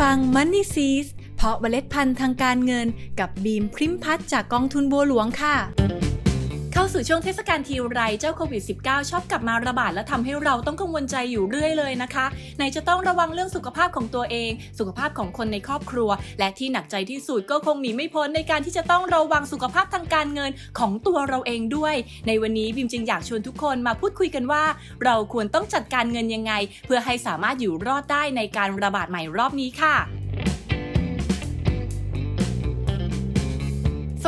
ฟัง Money s e e s เพาะเมล็ดพันธุ์ทางการเงินกับบีมพริมพัฒจากกองทุนบัวหลวงค่ะ เข้าสู่ช่วงเทศกาลทีไรเจ้าโควิด -19 ชอบกลับมาระบาดและทำให้เราต้องกังวลใจอยู่เรื่อยเลยนะคะไหนจะต้องระวังเรื่องสุขภาพของตัวเอง สุขภาพของคนในครอบครัว และที่หนักใจที่สุดก็คงหนีไม่พ้นในการที่จะต้องระวังสุขภาพทางการเงินของตัวเราเองด้วย ในวันนี้บิมจึงอยากชวนทุกคนมาพูดคุยกันว่า เราควรต้องจัดการเงินยังไง เพื่อให้สามารถอยู่รอดได้ในการระบาดใหม่รอบนี้ค่ะ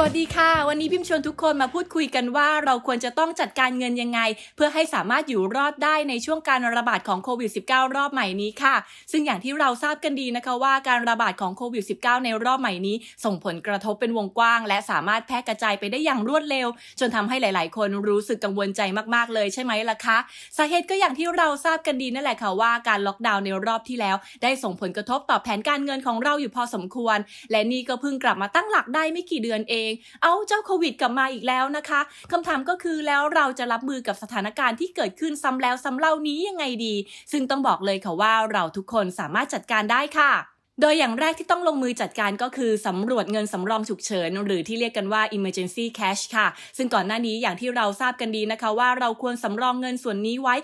วัสดีค่ะ วันนี้พิมชวนทุกคนมาพูดคุยกันว่าเราควรจะต้องจัดการเงินยังไง เพื่อให้สามารถอยู่รอดได้ในช่วงการระบาดของโควิด -19 รอบใหม่นี้ค่ะ ซึ่งอย่างที่เราทราบกันดีนะคะว่าการระบาดของโควิด -19 ในรอบใหม่นี้ ส่งผลกระทบเป็นวงกว้าง และสามารถแพร่กระจายไปได้อย่างรวดเร็ว จนทำให้หลาย ๆ คนรู้สึกกังวลใจมาก ๆ เลยใช่ไหมล่ะคะสาเหตุก็อย่างที่เราทราบกันดีนั่นแหละค่ะว่าการล็อกดาวน์ในรอบที่แล้ว ได้ส่งผลกระทบต่อแผนการเงินของเราอยู่พอสมควร และนี่ก็เพิ่งกลับมาตั้งหลักได้ไม่กี่เดือนเองเอาเจ้าโควิดกลับมาอีกแล้วนะคะคำถามก็คือแล้วเราจะรับมือกับสถานการณ์ที่เกิดขึ้นซ้ำแล้วซ้ำเล่านี้ยังไงดี ซึ่งต้องบอกเลยค่ะว่าเราทุกคนสามารถจัดการได้ค่ะ โดยอย่างแรกที่ต้องลงมือจัดการก็คือสำรวจเงินสำรองฉุกเฉิน หรือที่เรียกกันว่า emergency cash ค่ะ ซึ่งก่อนหน้านี้อย่างที่เราทราบกันดีนะคะ ว่าเราควรสำรองเงินส่วนนี้ไว้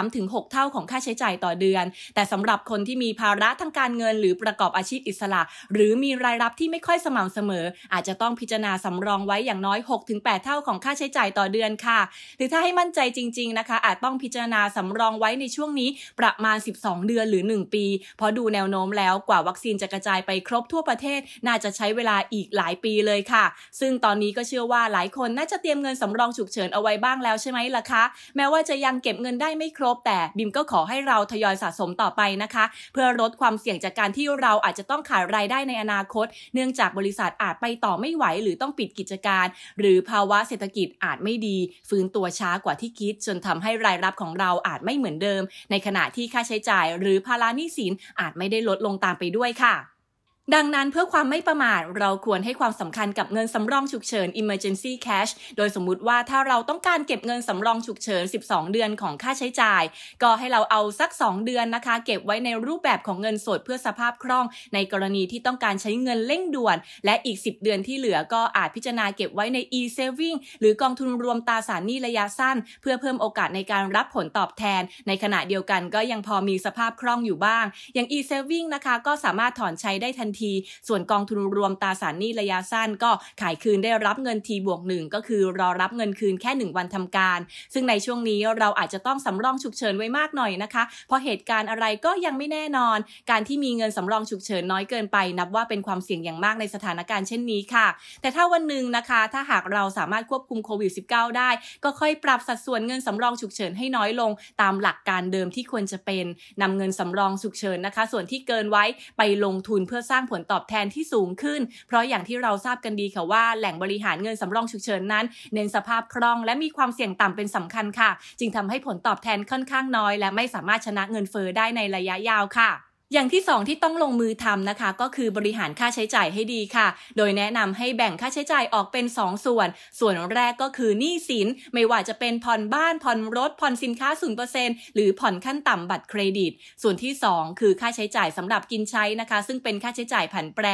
3-6 เท่าของค่าใช้จ่ายต่อเดือน แต่สำหรับคนที่มีภาระทางการเงิน หรือประกอบอาชีพอิสระ หรือมีรายรับที่ไม่ค่อยสม่ำเสมอ อาจจะต้องพิจารณาสำรองไว้อย่างน้อย 6-8 เท่าของค่าใช้จ่ายต่อเดือนค่ะ หรือถ้าให้มั่นใจจริง ๆนะคะ อาจต้องพิจารณาสำรองไว้ในช่วงนี้ประมาณ 12 เดือนหรือ 1 ปี เพราะดูแนวโน้มแล้วกว่าวัคซีนจะกระจายไปครบทั่วประเทศ น่าจะใช้เวลาอีกหลายปีเลยค่ะ ซึ่งตอนนี้ก็เชื่อว่าหลายคนน่าจะเตรียมเงินสำรองฉุกเฉินเอาไว้บ้างแล้วใช่ไหมล่ะคะ แม้ว่าจะยังเก็บเงินได้ไม่ครบ แต่บิมก็ขอให้เราทยอยสะสมต่อไปนะคะ เพื่อลดความเสี่ยงจากการที่เราอาจจะต้องขาดรายได้ในอนาคต เนื่องจากบริษัทอาจไปต่อไม่ไหว หรือต้องปิดกิจการ หรือภาวะเศรษฐกิจอาจไม่ดี ฟื้นตัวช้ากว่าที่คิด จนทำให้รายรับของเราอาจไม่เหมือนเดิม ในขณะที่ค่าใช้จ่าย หรือภาระหนี้สินอาจไม่ได้ลดลงตามไปด้วยค่ะ ดังนั้นเพื่อความไม่ประมาทเราควรให้ความสำคัญกับเงินสำรองฉุกเฉิน emergency cash โดยสมมุติว่าถ้าเราต้องการเก็บเงินสำรองฉุกเฉิน 12 เดือนของค่าใช้จ่าย ก็ให้เราเอาสัก 2 เดือนนะคะ เก็บไว้ในรูปแบบของเงินสดเพื่อสภาพคล่อง ในกรณีที่ต้องการใช้เงินเร่งด่วน และอีก 10 เดือนที่เหลือก็อาจพิจารณาเก็บไว้ใน e-saving หรือกองทุนรวมตราสารหนี้ระยะสั้น เพื่อเพิ่มโอกาสในการรับผลตอบแทน ในขณะเดียวกันก็ยังพอมีสภาพคล่องอยู่บ้าง อย่าง e-saving นะคะก็สามารถถอนใช้ได้ทันที ส่วนกองทุนรวมตราสารหนี้ระยะสั้นก็ขายคืนได้รับเงินทีบวกหนึ่งก็คือรอรับเงินคืนแค่ 1 วันทำการ ซึ่งในช่วงนี้เราอาจจะต้องสำรองฉุกเฉินไว้มากหน่อยนะคะ เพราะเหตุการณ์อะไรก็ยังไม่แน่นอน การที่มีเงินสำรองฉุกเฉินน้อยเกินไป นับว่าเป็นความเสี่ยงอย่างมากในสถานการณ์เช่นนี้ค่ะ แต่ถ้าวันหนึ่งนะคะ ถ้าหากเราสามารถควบคุมโควิด -19 ได้ ก็ค่อยปรับสัดส่วนเงินสำรองฉุกเฉินให้น้อยลง ตามหลักการเดิมที่ควรจะเป็นนำเงินสำรองฉุกเฉินนะคะ ส่วนที่เกินไว้ไปลงทุนเพื่อสร้างผลตอบแทนที่สูงขึ้น เพราะอย่างที่เราทราบกันดีค่ะว่าแหล่งบริหารเงินสำรองฉุกเฉินนั้น เน้นสภาพคล่องและมีความเสี่ยงต่ำเป็นสำคัญค่ะ จึงทำให้ผลตอบแทนค่อนข้างน้อย และไม่สามารถชนะเงินเฟอ้อได้ในระยะยาวค่ะ อย่างที่ 2 ที่ต้องลงมือทำนะคะ ก็คือบริหารค่าใช้จ่ายให้ดีค่ะ โดยแนะนำให้แบ่งค่าใช้จ่ายออกเป็น 2 ส่วน ส่วนแรกก็คือหนี้สิน ไม่ว่าจะเป็นผ่อนบ้านผ่อนรถผ่อนสินค้า 0%หรือผ่อนขั้นต่ำบัตรเครดิต ส่วนที่ 2 คือค่าใช้จ่ายสำหรับกินใช้นะคะ ซึ่งเป็นค่าใช้จ่ายผันแปร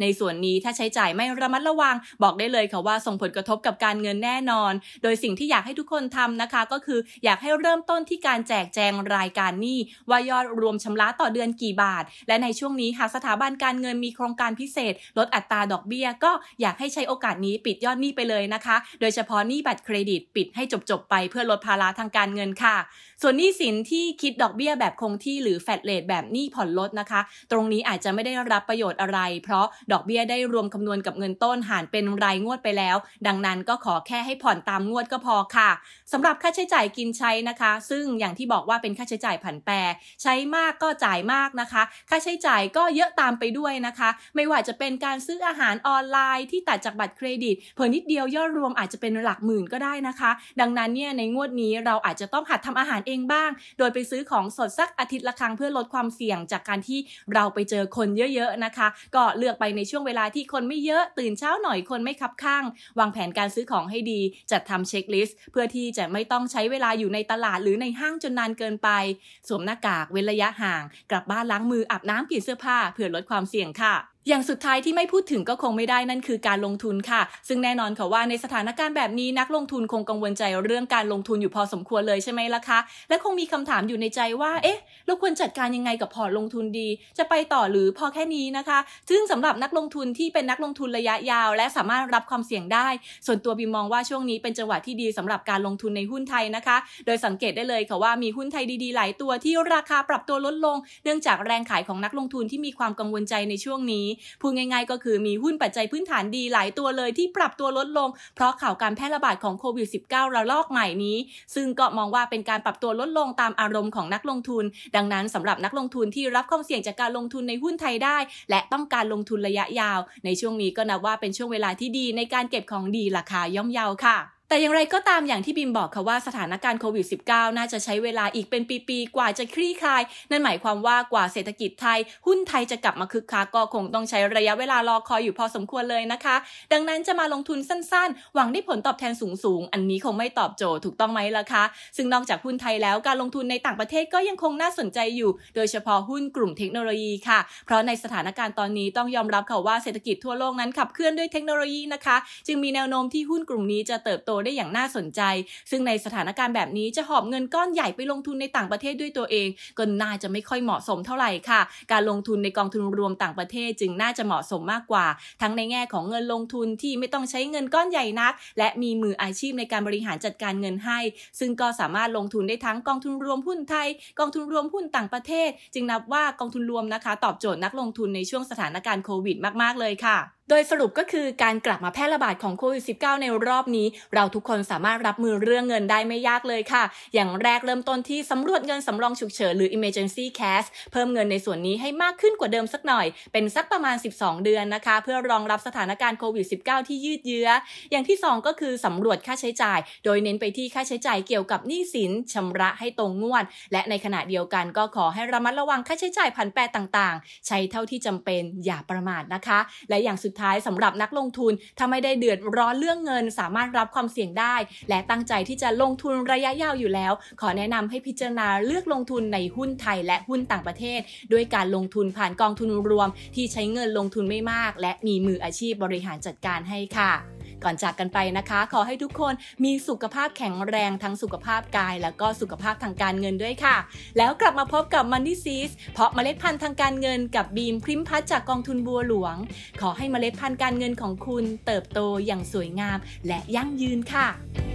ในส่วนนี้ถ้าใช้จ่ายไม่ระมัดระวัง บอกได้เลยค่ะว่าส่งผลกระทบกับการเงินแน่นอน โดยสิ่งที่อยากให้ทุกคนทำนะคะ ก็คืออยากให้เริ่มต้นที่การแจกแจงรายการหนี้ว่ายอดรวมชำระต่อเดือนกี่บาท และในช่วงนี้หากสถาบันการเงินมีโครงการพิเศษ ลดอัตราดอกเบี้ย ก็อยากให้ใช้โอกาสนี้ปิดยอดหนี้ไปเลยนะคะ โดยเฉพาะหนี้บัตรเครดิตปิดให้จบๆไปเพื่อลดภาระทางการเงินค่ะ ส่วนหนี้สินที่คิดดอกเบี้ยแบบคงที่หรือแฟลตเลทแบบหนี้ผ่อนลดนะคะ ตรงนี้อาจจะไม่ได้รับประโยชน์อะไร เพราะดอกเบี้ยได้รวมคำนวณกับเงินต้นหารเป็นรายงวดไปแล้ว ดังนั้นก็ขอแค่ให้ผ่อนตามงวดก็พอค่ะสำหรับค่าใช้จ่ายกินใช้นะคะ ซึ่งอย่างที่บอกว่าเป็นค่าใช้จ่ายผันแปร ใช้มากก็จ่ายมากนะคะค่าใช้จ่ายก็เยอะตามไปด้วยนะคะ ไม่ว่าจะเป็นการซื้ออาหารออนไลน์ที่ตัดจากบัตรเครดิตเพิ่นิดเดียวยอดรวมอาจจะเป็นหลักหมื่นก็ได้นะคะ ดังนั้นเนี่ยในงวดนี้เราอาจจะต้องหัดทำอาหารเองบ้าง โดยไปซื้อของสดสักอาทิตย์ละครั้งเพื่อลดความเสี่ยงจากการที่เราไปเจอคนเยอะๆนะคะ ก็เลือกไปในช่วงเวลาที่คนไม่เยอะตื่นเช้าหน่อยคนไม่คับข้าง วางแผนการซื้อของให้ดี จัดทำเช็คลิสต์เพื่อที่จะไม่ต้องใช้เวลาอยู่ในตลาดหรือในห้างจนนานเกินไป สวมหน้ากากเว้นระยะห่าง กลับบ้านล้างางมืออาบน้ำเปลี่ยนเสื้อผ้าเพื่อลดความเสี่ยงค่ะอย่างสุดท้ายที่ไม่พูดถึงก็คงไม่ได้นั่นคือการลงทุนค่ะ ซึ่งแน่นอนค่ะว่าในสถานการณ์แบบนี้นักลงทุนคงกังวลใจเรื่องการลงทุนอยู่พอสมควรเลยใช่ไหมล่ะคะ และคงมีคำถามอยู่ในใจว่า เอ๊ะเราควรจัดการยังไงกับพอร์ตลงทุนดี จะไปต่อหรือพอแค่นี้นะคะ ซึ่งสำหรับนักลงทุนที่เป็นนักลงทุนระยะยาว และสามารถรับความเสี่ยงได้ ส่วนตัวบิมมองว่าช่วงนี้เป็นจังหวะที่ดีสำหรับการลงทุนในหุ้นไทยนะคะ โดยสังเกตได้เลยค่ะว่ามีหุ้นไทยดีๆ หลายตัวที่ราคาปรับตัวลดลง เนื่องจากแรงขายของนักลงทุนที่มีความกังวลใจในช่วงนี้พูดง่ายๆ ก็คือมีหุ้นปัจจัยพื้นฐานดีหลายตัวเลยที่ปรับตัวลดลง เพราะข่าวการแพร่ระบาดของโควิด -19 ระลอกใหม่นี้ ซึ่งก็มองว่าเป็นการปรับตัวลดลงตามอารมณ์ของนักลงทุน ดังนั้นสำหรับนักลงทุนที่รับความเสี่ยงจากการลงทุนในหุ้นไทยได้ และต้องการลงทุนระยะยาว ในช่วงนี้ก็นับว่าเป็นช่วงเวลาที่ดีในการเก็บของดีราคาย่อมเยาค่ะ แต่อย่างไรก็ตามอย่างที่บิมบอกค่ะว่าสถานการณ์โควิด -19 น่าจะใช้เวลาอีกเป็นปีๆ กว่าจะคลี่คลาย นั่นหมายความว่ากว่าเศรษฐกิจไทย หุ้นไทยจะกลับมาคึกคักก็คงต้องใช้ระยะเวลารอคอยอยู่พอสมควรเลยนะคะ ดังนั้นจะมาลงทุนสั้นๆ หวังได้ผลตอบแทนสูงๆ อันนี้คงไม่ตอบโจทย์ถูกต้องไหมล่ะคะ ซึ่งนอกจากหุ้นไทยแล้วการลงทุนในต่างประเทศก็ยังคงน่าสนใจอยู่ โดยเฉพาะหุ้นกลุ่มเทคโนโลยีค่ะ เพราะในสถานการณ์ตอนนี้ต้องยอมรับค่ะว่าเศรษฐกิจทั่วโลกนั้นขับเคลื่อนด้วยเทคโนโลยีนะคะ จึงมีแนวโน้มที่หุ้นกลุ่มนี้จะเติบโตได้อย่างน่าสนใจใจ ซึ่งในสถานการณ์แบบนี้จะหอบเงินก้อนใหญ่ไปลงทุนในต่างประเทศด้วยตัวเองก็น่าจะไม่ค่อยเหมาะสมเท่าไหร่ค่ะ การลงทุนในกองทุนรวมต่างประเทศจึงน่าจะเหมาะสมมากกว่า ทั้งในแง่ของเงินลงทุนที่ไม่ต้องใช้เงินก้อนใหญ่นัก และมีมืออาชีพในการบริหารจัดการเงินให้ ซึ่งก็สามารถลงทุนได้ทั้งกองทุนรวมหุ้นไทย กองทุนรวมหุ้นต่างประเทศ จึงนับว่ากองทุนรวมนะคะ ตอบโจทย์นักลงทุนในช่วงสถานการณ์โควิดมาก ๆ เลยค่ะ โดยสรุปก็คือการกลับมาแพร่ระบาดของโควิด -19 ในรอบนี้ เราทุกคนสามารถรับมือเรื่องเงินได้ไม่ยากเลยค่ะ อย่างแรกเริ่มต้นที่สำรวจเงินสำรองฉุกเฉินหรือ emergency cash เพิ่มเงินในส่วนนี้ให้มากขึ้นกว่าเดิมสักหน่อย เป็นสักประมาณ 12 เดือนนะคะ เพื่อรองรับสถานการณ์โควิด -19 ที่ยืดเยื้อ อย่างที่ 2 ก็คือสำรวจค่าใช้จ่าย โดยเน้นไปที่ค่าใช้จ่ายเกี่ยวกับหนี้สินชำระให้ตรงงวด และในขณะเดียวกันก็ขอให้ระมัดระวังค่าใช้จ่ายผันแปรต่างๆ ใช้เท่าที่จำเป็นอย่าประมาทนะคะ และอย่างสุดท้ายสำหรับนักลงทุนถ้าไม่ได้เดือดร้อนเรื่องเงิน สามารถรับความเสี่ยงได้ และตั้งใจที่จะลงทุนระยะยาวอยู่แล้ว ขอแนะนำให้พิจารณาเลือกลงทุนในหุ้นไทยและหุ้นต่างประเทศ ด้วยการลงทุนผ่านกองทุนรวม ที่ใช้เงินลงทุนไม่มาก และมีมืออาชีพบริหารจัดการให้ค่ะ ก่อนจากกันไปนะคะ ขอให้ทุกคนมีสุขภาพแข็งแรงทั้งสุขภาพกาย แล้วก็สุขภาพทางการเงินด้วยค่ะ แล้วกลับมาพบกับ Money s e e s เพราะเมล็ดพันธุ์ทางการเงินกับบีมพริมพัฒจากกองทุนบัวหลวง ขอให้เมล็ดพันธุ์การเงินของคุณเติบโตอย่างสวยงาม และยั่งยืนค่ะ